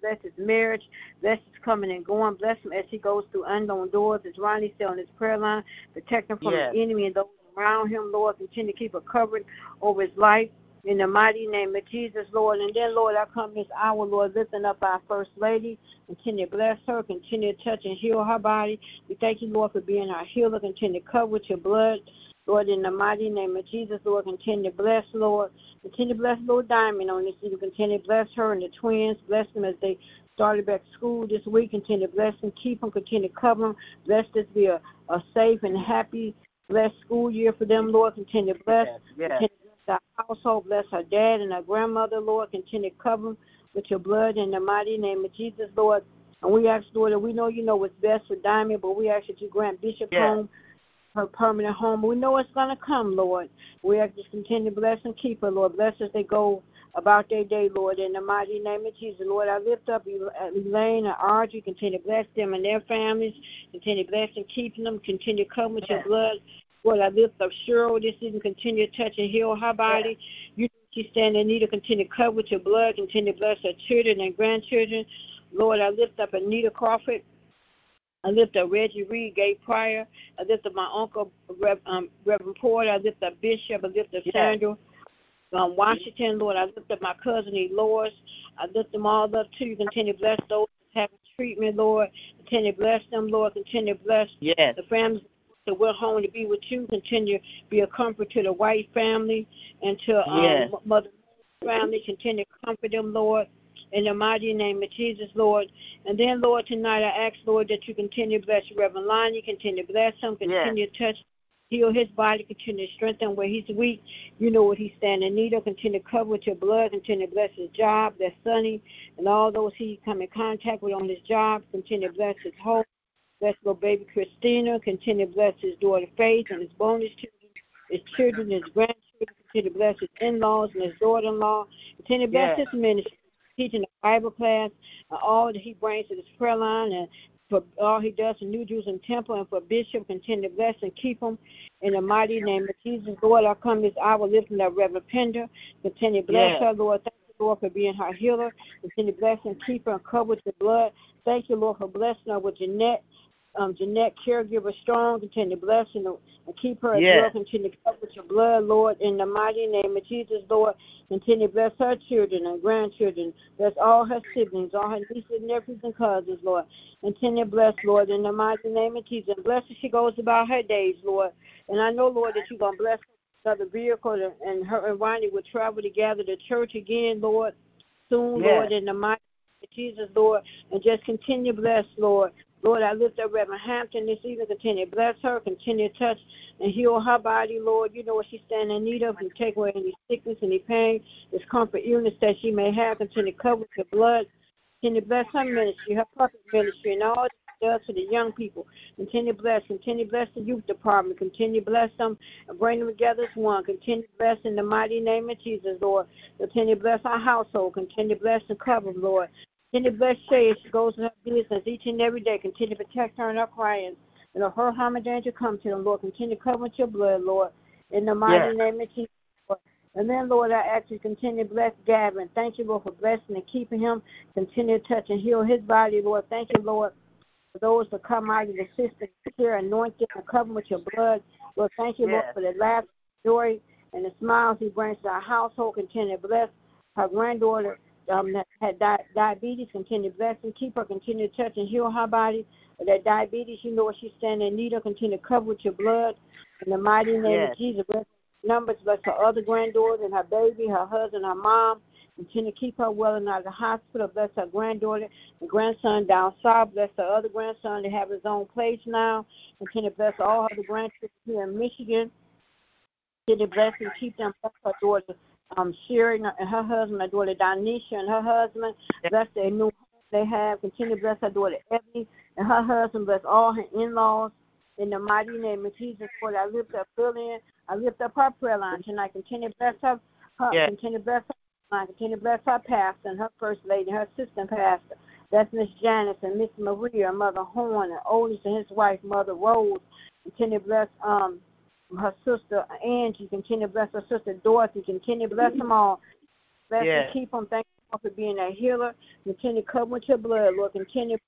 bless his marriage, bless his coming and going, bless him as he goes through unknown doors, as Ronnie said on his prayer line, protect him from Yes. the enemy and those around him, Lord. Continue to keep a covering over his life. In the mighty name of Jesus, Lord. And then, Lord, I come this hour, Lord, lifting up our First Lady. Continue to bless her. Continue to touch and heal her body. We thank you, Lord, for being our healer. Continue to cover with your blood. Lord, in the mighty name of Jesus, Lord, continue to bless, Lord. Continue to bless Lord Diamond on this evening. Continue to bless her and the twins. Bless them as they started back school this week. Continue to bless them, keep them, continue to cover them. Bless this be a, a safe and happy, blessed school year for them, Lord. Continue to bless. Yes, Continue to bless our household. Bless her dad and her grandmother, Lord. Continue to cover them with your blood in the mighty name of Jesus, Lord. And we ask, Lord, that we know you know what's best for Diamond, but we ask that you grant Bishop Yes. home permanent home. We know it's going to come, Lord. We you to continue to bless and keep her, Lord. Bless as they go about their day, Lord. In the mighty name of Jesus, Lord, I lift up Elaine and Audrey. Continue to bless them and their families. Continue to bless and keep them. Continue to come with your blood. Lord, I lift up Cheryl this evening. Continue to touch and heal her body. You she's stand in need of continue to cover with your blood. Continue to bless her children and grandchildren. Lord, I lift up Anita Crawford. I lift up Reggie Reed, Gay Pryor. I lift up my uncle, Rev, um, Reverend Porter. I lift up Bishop. I lift up Yes. Sandra um, Washington, Lord. I lift up my cousin, Lois. I lift them all up to you. Continue to bless those having treatment, Lord. Continue to bless them, Lord. Continue to bless Yes. the families that went home to be with you. Continue to be a comfort to the white family and to um, Yes. Mother family. Continue to comfort them, Lord. In the mighty name of Jesus, Lord. And then, Lord, tonight I ask, Lord, that you continue to bless Reverend Lonnie. Continue to bless him. Continue to touch, heal his body. Continue to strengthen where he's weak. You know what he's standing in need of. Continue to cover with your blood. Continue to bless his job, bless Sonny, and all those he come in contact with on his job. Continue to bless his home. Bless little baby Christina. Continue to bless his daughter Faith and his bonus children, his children, his grandchildren. Continue to bless his in-laws and his daughter-in-law. Continue to bless Yes. his ministry, teaching the Bible class, and all that he brings to this prayer line, and for all he does in New Jerusalem Temple, and for Bishop. Continue to bless and keep him in the mighty name of Jesus. Lord, I come this hour lifting up Reverend Pender. Continue to bless Yes. her, Lord. Thank you, Lord, for being her healer. Continue to bless and keep her and cover with your blood. Thank you, Lord, for blessing her with Jeanette um, Jeanette, caregiver strong, continue to bless and, and keep her as Yes. well. Continue to cover with your blood, Lord, in the mighty name of Jesus, Lord. Continue to bless her children and grandchildren. Bless all her siblings, all her nieces, nephews, and cousins, Lord. Continue to bless, Lord, in the mighty name of Jesus. And bless as she goes about her days, Lord. And I know, Lord, that you're going to bless her another vehicle and- her and Ronnie will travel together to church again, Lord, soon, Yes. Lord, in the mighty name of Jesus, Lord. And just continue to bless, Lord. Lord, I lift up Reverend Hampton this evening. Continue to bless her. Continue to touch and heal her body, Lord. You know what she's standing in need of. And take away any sickness, any pain, discomfort, illness that she may have. Continue to cover with your blood. Continue to bless her ministry, her perfect ministry, and all does for the young people. Continue to bless. Continue to bless the youth department. Continue to bless them and bring them together as one. Continue to bless in the mighty name of Jesus, Lord. Continue to bless our household. Continue to bless and cover, Lord. Continue the bless Shay as she goes to her business each and every day. Continue to protect her and her clients. And if her harm and danger come to them, Lord, continue to cover with your blood, Lord. In the mighty Yes. name of Jesus. And then, Lord, I ask you to continue to bless Gavin. Thank you, Lord, for blessing and keeping him. Continue to touch and heal his body, Lord. Thank you, Lord, for those that come out of the system, care, anoint them and cover with your blood. Lord, thank you, Lord, for the laugh, joy, and the smiles he brings to our household. Continue to bless her granddaughter um, had di- diabetes, continue to bless and keep her, continue to touch and heal her body. That diabetes, you know what she's standing in need of, continue to cover with your blood. In the mighty name Yes. of Jesus, bless numbers, bless her other granddaughter and her baby, her husband, her mom. Continue to keep her well and out of the hospital. Bless her granddaughter and grandson down south. Bless her other grandson to have his own place now. Continue to bless all her grandchildren here in Michigan. Continue to bless and keep them. Bless her daughter um, Sherry and her husband, her daughter Donisha and her husband. Bless their new home they have. Continue to bless her daughter Ebony and her husband. Bless all her in-laws. In the mighty name of Jesus, Lord, I lift up Lillian. I lift up her prayer line tonight. Continue to bless her. her Yes. Continue to bless her. line. Continue to bless her pastor and her first lady, her assistant pastor. That's Miss Janice and Miss Maria, Mother Horn, and Otis and his wife, Mother Rose. Continue to bless um her sister Angie. Continue to bless her sister Dorothy. Continue to bless them all. Bless Yes. and keep them. Thank you for being a healer. Continue to cover with your blood, Lord. Continue to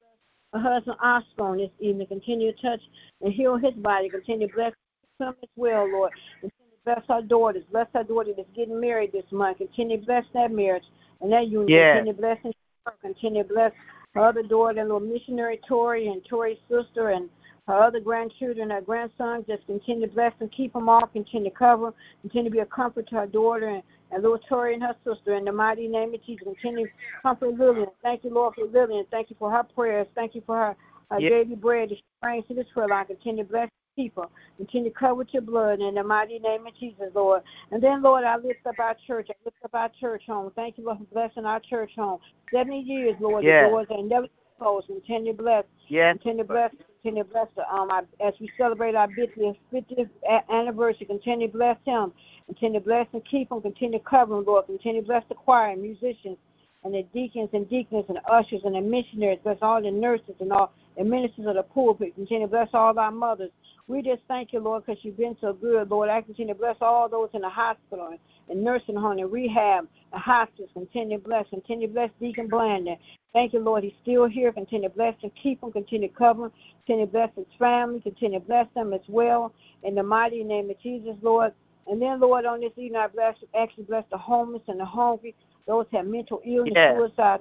bless her husband Oscar on this evening. Continue to touch and heal his body. Continue to bless him as well, Lord. Continue to bless our daughters. Bless our daughter that's getting married this month. Continue to bless that marriage and that union. Yes. Continue to bless and continue to bless her other daughter, little missionary Tori and Tori's sister and her other grandchildren, her grandson, just continue to bless and keep them all, continue to cover, continue to be a comfort to her daughter and, and little Tori and her sister. In the mighty name of Jesus, continue to comfort Lillian. Thank you, Lord, for Lillian. Thank you for her prayers. Thank you for her, her Yes. daily bread that she brings to this prayer line. Continue to bless people. Continue to cover with your blood in the mighty name of Jesus, Lord. And then, Lord, I lift up our church. I lift up our church home. Thank you, Lord, for blessing our church home. 70 years, Lord, Yes. the doors are never closed. Continue to bless. Yes. Continue to bless, continue to bless the, um, our, as we celebrate our 50th, 50th anniversary. Continue to bless him. Continue to bless and keep him. Continue to cover him, Lord. Continue to bless the choir and musicians and the deacons and deaconess and ushers and the missionaries. Bless all the nurses and all the ministers of the pulpit. Continue to bless all our mothers. We just thank you, Lord, because you've been so good, Lord. I continue to bless all those in the hospital and, and nursing home and rehab, the hospice. Continue to bless. Continue to bless Deacon Blandon. Thank you, Lord. He's still here. Continue to bless and keep him. Continue to cover him. Continue to bless his family. Continue to bless them as well. In the mighty name of Jesus, Lord. And then, Lord, on this evening, I bless, actually bless the homeless and the hungry, those have mental illness, Yes. suicide,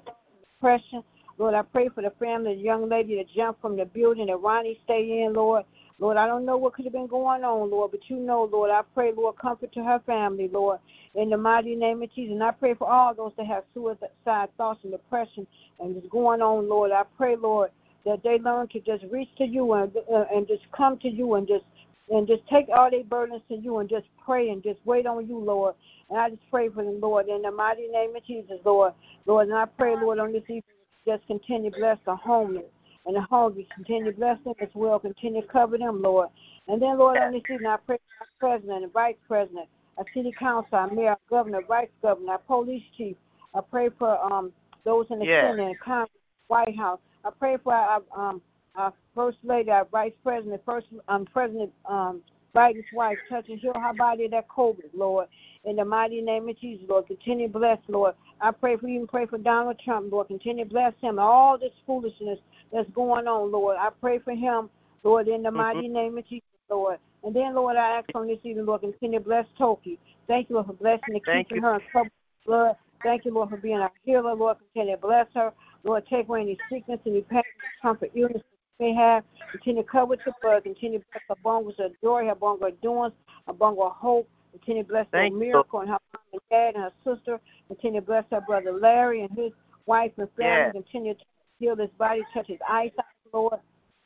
depression. Lord, I pray for the family, the young lady that jumped from the building that Ronnie stayed in, Lord. Lord, I don't know what could have been going on, Lord, but you know, Lord. I pray, Lord, comfort to her family, Lord, in the mighty name of Jesus. And I pray for all those that have suicide thoughts and depression and is going on, Lord. I pray, Lord, that they learn to just reach to you and uh, and just come to you and just and just take all their burdens to you and just pray and just wait on you, Lord. And I just pray for them, Lord, in the mighty name of Jesus, Lord. Lord, and I pray, Lord, on this evening, just continue to bless the homeless and the hungry. Continue to bless them as well. Continue to cover them, Lord. And then, Lord, on this evening, I pray for our president and vice president, our city council, our mayor, our governor, vice governor, our police chief. I pray for um those in the Yes. Senate Congress, White House. I pray for our um our first lady, our vice president, first um President um Biden's wife, touch and heal her body of that COVID, Lord. In the mighty name of Jesus, Lord. Continue to bless, Lord. I pray for even pray for Donald Trump, Lord. Continue to bless him. All this foolishness that's going on, Lord. I pray for him, Lord, in the mighty name of Jesus, Lord. And then, Lord, I ask on this evening, Lord, continue to bless Toki. Thank you, Lord, for blessing and Thank keeping you. her in trouble with blood. Thank you, Lord, for being our healer, Lord. Continue to bless her. Lord, take away any sickness, any pain, comfort, illness she may have. Continue to cover with your blood. Continue to bless her bongles of joy, her bungle of doings, her of hope. Continue to bless her Thank you. miracle and her mom and dad and her sister. Continue to bless her brother Larry and his wife and family. Yes. Continue to heal his body, touch his eyesight, Lord.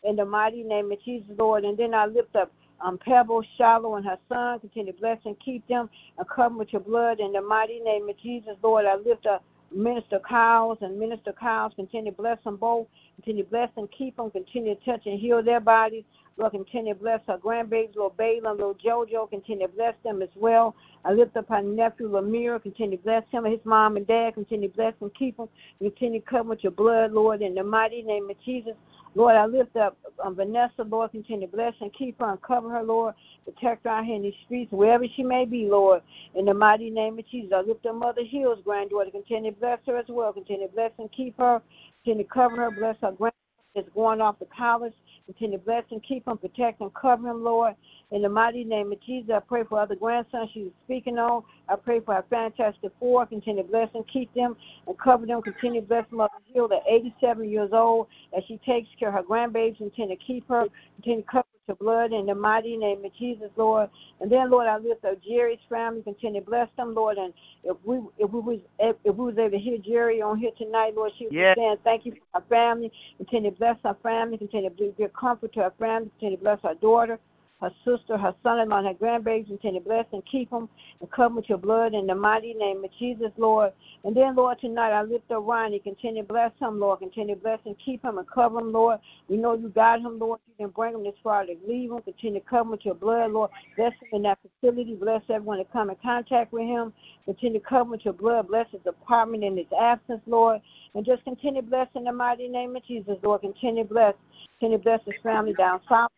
In the mighty name of Jesus, Lord. And then I lift up um, Pebble, Shallow, and her son. Continue to bless and keep them and cover with your blood. In the mighty name of Jesus, Lord, I lift up Minister Kyles and Minister Kyles. Continue to bless them both. Continue to bless and keep them. Continue to touch and heal their bodies. Lord, continue to bless her grandbabies, little Balaam, little Jojo. Continue to bless them as well. I lift up her nephew, Lemire. Continue to bless him and his mom and dad. Continue to bless and keep them. Continue to cover with your blood, Lord, in the mighty name of Jesus. Lord, I lift up um, Vanessa, Lord. Continue to bless and keep her and cover her, Lord. Protect her out here in these streets, wherever she may be, Lord. In the mighty name of Jesus, I lift up Mother Hill's granddaughter. Continue to bless her as well. Continue to bless and keep her. Continue to cover her. Bless her grand that's going off to college. Continue to bless and keep him, protect him, cover him, Lord. In the mighty name of Jesus, I pray for other grandsons she's speaking on. I pray for our fantastic four. Continue to bless and keep them and cover them. Continue to bless Mother Hill at 87 years old as she takes care of her grandbabies. Continue to keep her. Continue to cover to blood in the mighty name of Jesus, Lord. And then, Lord, I lift up Jerry's family. Continue to bless them, Lord. And if we if we was if we was able to hear Jerry on here tonight, Lord, she was Yes. saying thank you for our family. Continue to bless our family. Continue to give comfort to our family. Continue to bless our daughter. Her sister, her son-in-law, and her grandbabies, continue to bless and keep them and cover with your blood in the mighty name of Jesus, Lord. And then, Lord, tonight I lift up Ronnie. Continue to bless him, Lord. Continue to bless and keep him and cover him, Lord. We know you got him, Lord. You didn't bring him this far to leave him. Continue to cover with your blood, Lord. Bless him in that facility. Bless everyone that come in contact with him. Continue to cover with your blood. Bless his apartment in his absence, Lord. And just continue to bless in the mighty name of Jesus, Lord. Continue to bless. Continue to bless his family down south,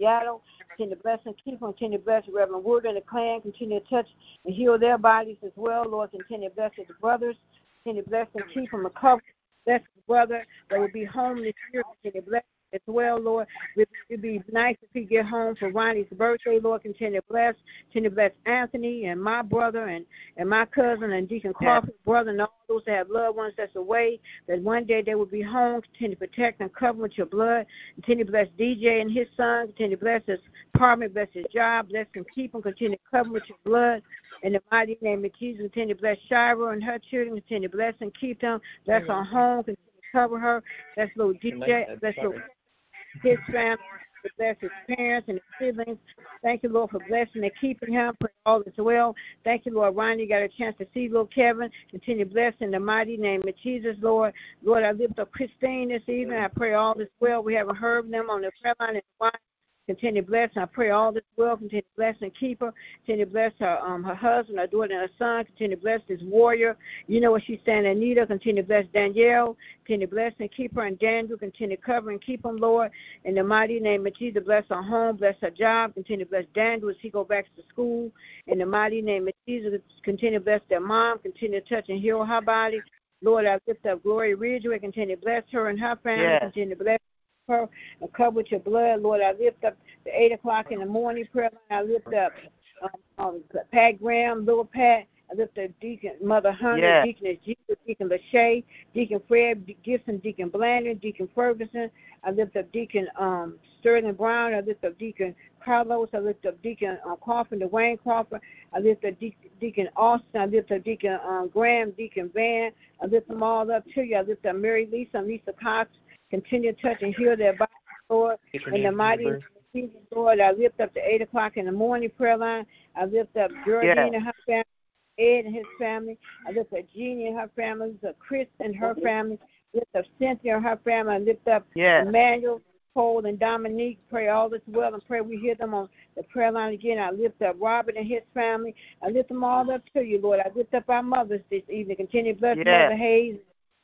Seattle. Continue to bless and keep them. Continue to bless Reverend Wood and the clan. Continue to touch and heal their bodies as well, Lord. Continue to bless his brothers. Continue to bless and keep them and cover. Bless his brother that will be home this year. Continue to bless as well, Lord. It would be nice if he get home for Ronnie's birthday, Lord. Continue to bless. Continue to bless Anthony and my brother and, and my cousin and Deacon Crawford's brother and all those that have loved ones that's away, that one day they will be home. Continue to protect and cover with your blood. Continue to bless DJ and his son. Continue to bless his apartment, bless his job, bless and keep him. Continue to cover with your blood. In the mighty name of Jesus, continue to bless Shira and her children. Continue to bless and keep them. Bless her home. Continue to cover her. Bless little DJ. Bless little his family, to bless his parents and his siblings. Thank you, Lord, for blessing and keeping him. Pray all is well. Thank you, Lord. Ronnie You got a chance to see little Kevin. Continue to bless in the mighty name of Jesus, Lord. Lord, I lift up Christine this evening. I pray all is well. We haven't heard them on the prayer line in a while. Continue to bless. I pray all this well. Continue to bless and keep her. Continue to bless her, um, her husband, her daughter, and her son. Continue to bless this warrior. You know what she's saying, Anita. Continue to bless Danielle. Continue to bless and keep her. And Daniel, continue to cover and keep them, Lord. In the mighty name of Jesus, bless her home, bless her job. Continue to bless Daniel as he go back to school. In the mighty name of Jesus, continue to bless their mom. Continue to touch and heal her body. Lord, I lift up Gloria Ridgeway. Continue to bless her and her family. Yes. Continue to bless her and cover with your blood, Lord. I lift up the eight o'clock in the morning prayer line. I lift up um, um, Pat Graham, little Pat. I lift up Deacon Mother Hunter, Yes. Deacon Jesus, Deacon Lachey, Deacon Fred Gibson, Deacon Blandon, Deacon Ferguson. I lift up Deacon um, Sterling Brown. I lift up Deacon Carlos. I lift up Deacon uh, Crawford, Dwayne Crawford. I lift up De- Deacon Austin. I lift up Deacon um, Graham, Deacon Van. I lift them all up to you. I lift up Mary Lisa Lisa Cox. Continue to touch and heal their bodies, Lord. In the mighty name of Jesus, Lord, I lift up the 8 o'clock in the morning prayer line. I lift up Geraldine Yes. and her family, Ed and his family. I lift up Jeannie and her family. I lift up Chris and her family. I lift up Cynthia and her family. I lift up Yes. Emmanuel, Cole, and Dominique. Pray all this well and pray we hear them on the prayer line again. I lift up Robert and his family. I lift them all up to you, Lord. I lift up our mothers this evening. Continue to bless Yes. Mother Hayes,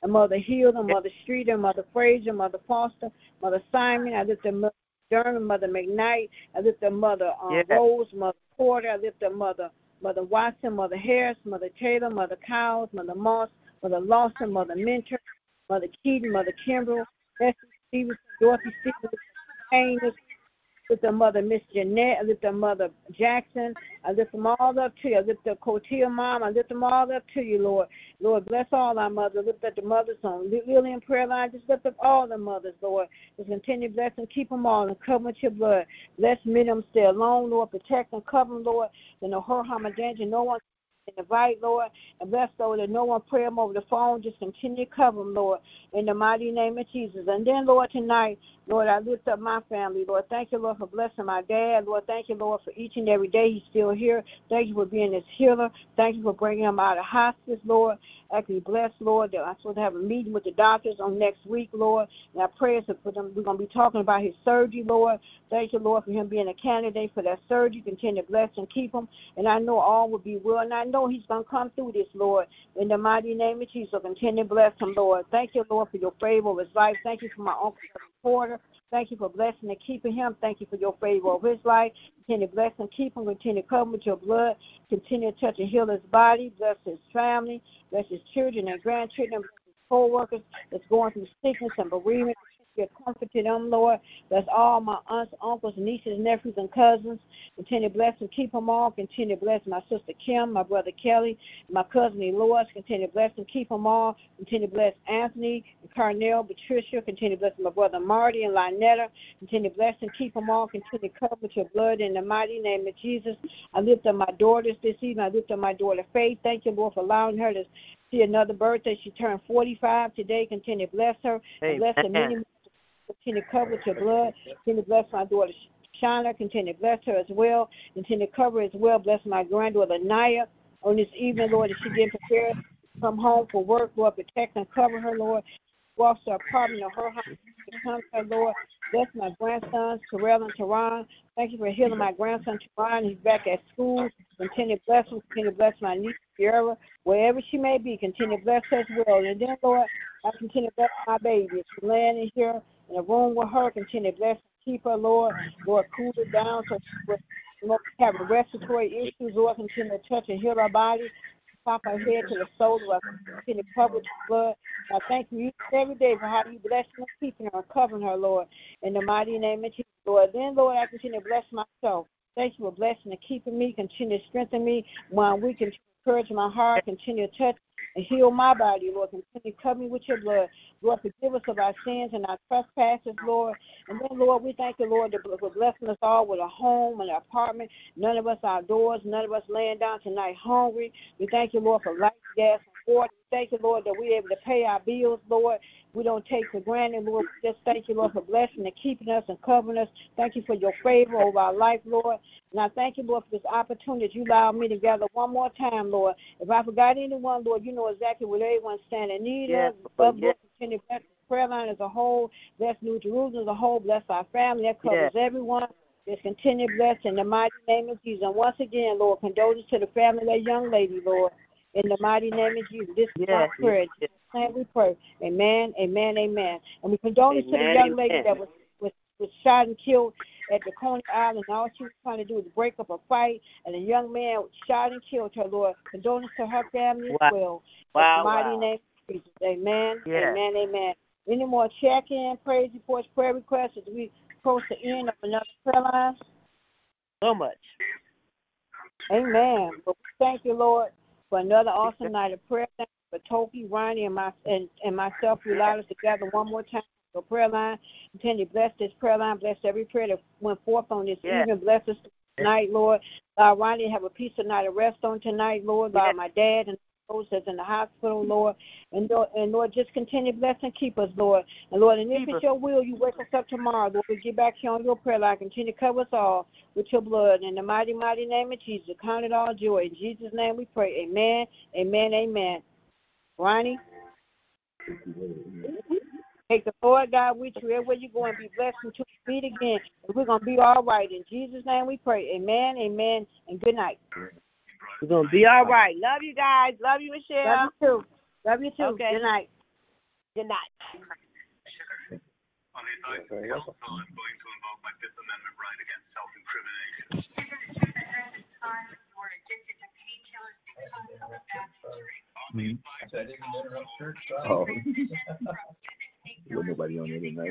and Mother Hill, and Mother Street, and Mother Frazier, Mother Foster, Mother Simon. I lift up Mother Durham, Mother McKnight. I lift up Mother um, Yes. Rose, Mother Porter. I lift up Mother Mother Watson, Mother Harris, Mother Taylor, Mother Cowles, Mother Moss, Mother Lawson, Mother Mentor, Mother Keaton, Mother Kimbrell, Bessie Stevenson, Dorothy Stevenson, Payne, I lift up Mother Miss Jeanette, I lift up Mother Jackson, I lift them all up to you. I lift up Cotia Mom, I lift them all up to you, Lord. Lord, bless all our mothers. Lift up the mothers on Lillian prayer line. Just lift up all the mothers, Lord. Just continue to bless and keep them all and cover with your blood. Bless Miriam stay alone, Lord. Protect and cover them, Lord. That no hurt, harm, or danger, no one can invite, Lord. And bless, Lord, that no one pray them over the phone. Just continue to cover them, Lord, in the mighty name of Jesus. And then, Lord, tonight, Lord, I lift up my family, Lord. Thank you, Lord, for blessing my dad. Lord, thank you, Lord, for each and every day he's still here. Thank you for being his healer. Thank you for bringing him out of hospice, Lord. Actually, bless, Lord, that I'm supposed to have a meeting with the doctors on next week, Lord. And I pray for them. We're going to be talking about his surgery, Lord. Thank you, Lord, for him being a candidate for that surgery. Continue to bless and keep him. And I know all will be well. And I know he's going to come through this, Lord. In the mighty name of Jesus, continue to bless him, Lord. Thank you, Lord, for your favor of his life. Thank you for my uncle Porter. Thank you for blessing and keeping him. Thank you for your favor of his life. Continue to bless and keep him. Continue to cover with your blood. Continue to touch and heal his body. Bless his family. Bless his children and grandchildren. Bless his co-workers that's going through sickness and bereavement. Be a comfort them, Lord. Bless all my aunts, uncles, nieces, nephews, and cousins. Continue to bless and keep them all. Continue to bless my sister Kim, my brother Kelly, my cousin Eloise. Continue to bless and keep them all. Continue to bless Anthony and Carnell, Patricia. Continue to bless my brother Marty and Lynetta. Continue to bless and keep them all. Continue to cover with your blood in the mighty name of Jesus. I lift up my daughters this evening. I lift up my daughter Faith. Thank you, Lord, for allowing her to see another birthday. She turned 45 today. Continue to bless her. And bless her many more. Continue to cover with your blood. Continue to bless my daughter Shauna. Continue to bless her as well. Continue to cover as well. Bless my granddaughter Naya on this evening, Lord, as she getting prepared to come home for work. Lord, protect and cover her, Lord. Walks her apartment or her house. Come her, Lord. Bless my grandsons, Terrell and Teron. Thank you for healing my grandson, Teron. He's back at school. Continue to bless him. Continue to bless my niece, Sierra, wherever she may be. Continue to bless her as well. And then, Lord, I continue to bless my baby. She's laying in here in a room with her. Continue to bless and keep her, Lord. Lord, cool her down so she will have respiratory issues. Lord, continue to touch and heal her body. Pop her head to the soul of her. Continue to cover with blood. I thank you every day for how you bless and keeping her and covering her, Lord. In the mighty name of Jesus, Lord. Then, Lord, I continue to bless myself. Thank you for blessing and keeping me. Continue to strengthen me when we can encourage my heart. Continue to touch and heal my body, Lord. Continue to cover me with your blood. Lord, forgive us of our sins and our trespasses, Lord. And then, Lord, we thank you, Lord, for blessing us all with a home and an apartment. None of us outdoors, none of us laying down tonight hungry. We thank you, Lord, for light, gas, water. Thank you, Lord, that we're able to pay our bills, Lord. We don't take for granted, Lord. Just thank you, Lord, for blessing and keeping us and covering us. Thank you for your favor over our life, Lord. And I thank you, Lord, for this opportunity that you allowed me to gather one more time, Lord. If I forgot anyone, Lord, you know exactly what everyone stand in need Yes, of. Lord, Lord, yes. continue to bless the prayer line as a whole. Bless New Jerusalem as a whole. Bless our family. That covers everyone. Just continue to bless in the mighty name of Jesus. And once again, Lord, condolences to the family of that young lady, Lord. In the mighty name of Jesus. This is our prayer. yes. In we pray. Amen, amen, amen. And we condolence to the young lady amen. that was, was, was shot and killed at the Coney Island. All she was trying to do was break up a fight, and a young man shot and killed her, Lord. Condolence to her family as well. Wow, In the mighty wow. name of Jesus. Amen, Yes. amen, amen. Any more check-in, praise reports, prayer requests as we approach the end of another prayer line? So much. Amen. But we thank you, Lord, for another awesome night of prayer. Thank you for Toki, Ronnie, and my and, and myself. You allowed us to gather one more time for prayer line. Continue to bless this prayer line. Bless every prayer that went forth on this Yes. evening. Bless us tonight, Lord. Allow Ronnie have a peaceful night of rest on tonight, Lord. Allow Yes. my dad and those that's in the hospital, Lord. And Lord, and Lord, just continue to bless and keep us, Lord. And Lord, and if Keep it's us. your will, you wake us up tomorrow, Lord. We get back here on your prayer line. Continue to cover us all with your blood. In the mighty, mighty name of Jesus, count it all joy. In Jesus' name we pray. Amen, amen, amen. Ronnie? Take the Lord God with you everywhere you go and be blessed until we meet again. And we're going to be all right. In Jesus' name we pray. Amen, amen, and good night. We're gonna be all right. Love you guys. Love you, Michelle. Love you too. Love you too. Okay. Good night. Good night. On the advice of counsel, I'm going to invoke my Fifth Amendment right against self-incrimination. Oh. There nobody on there tonight.